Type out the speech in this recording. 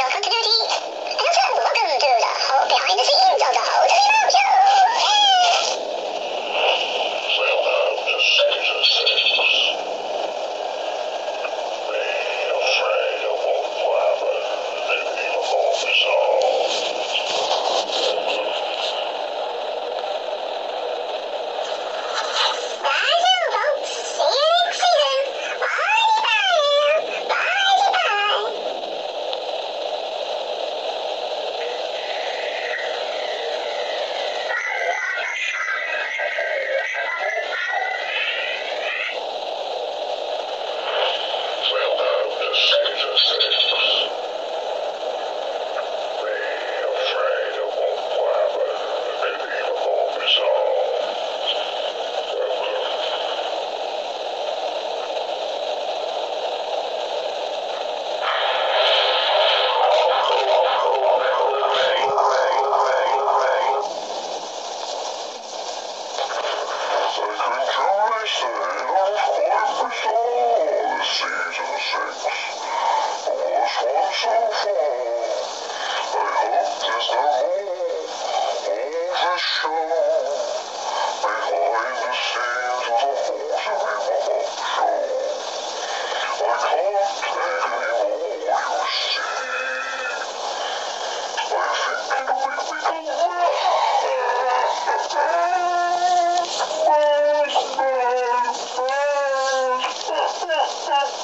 有空。Say process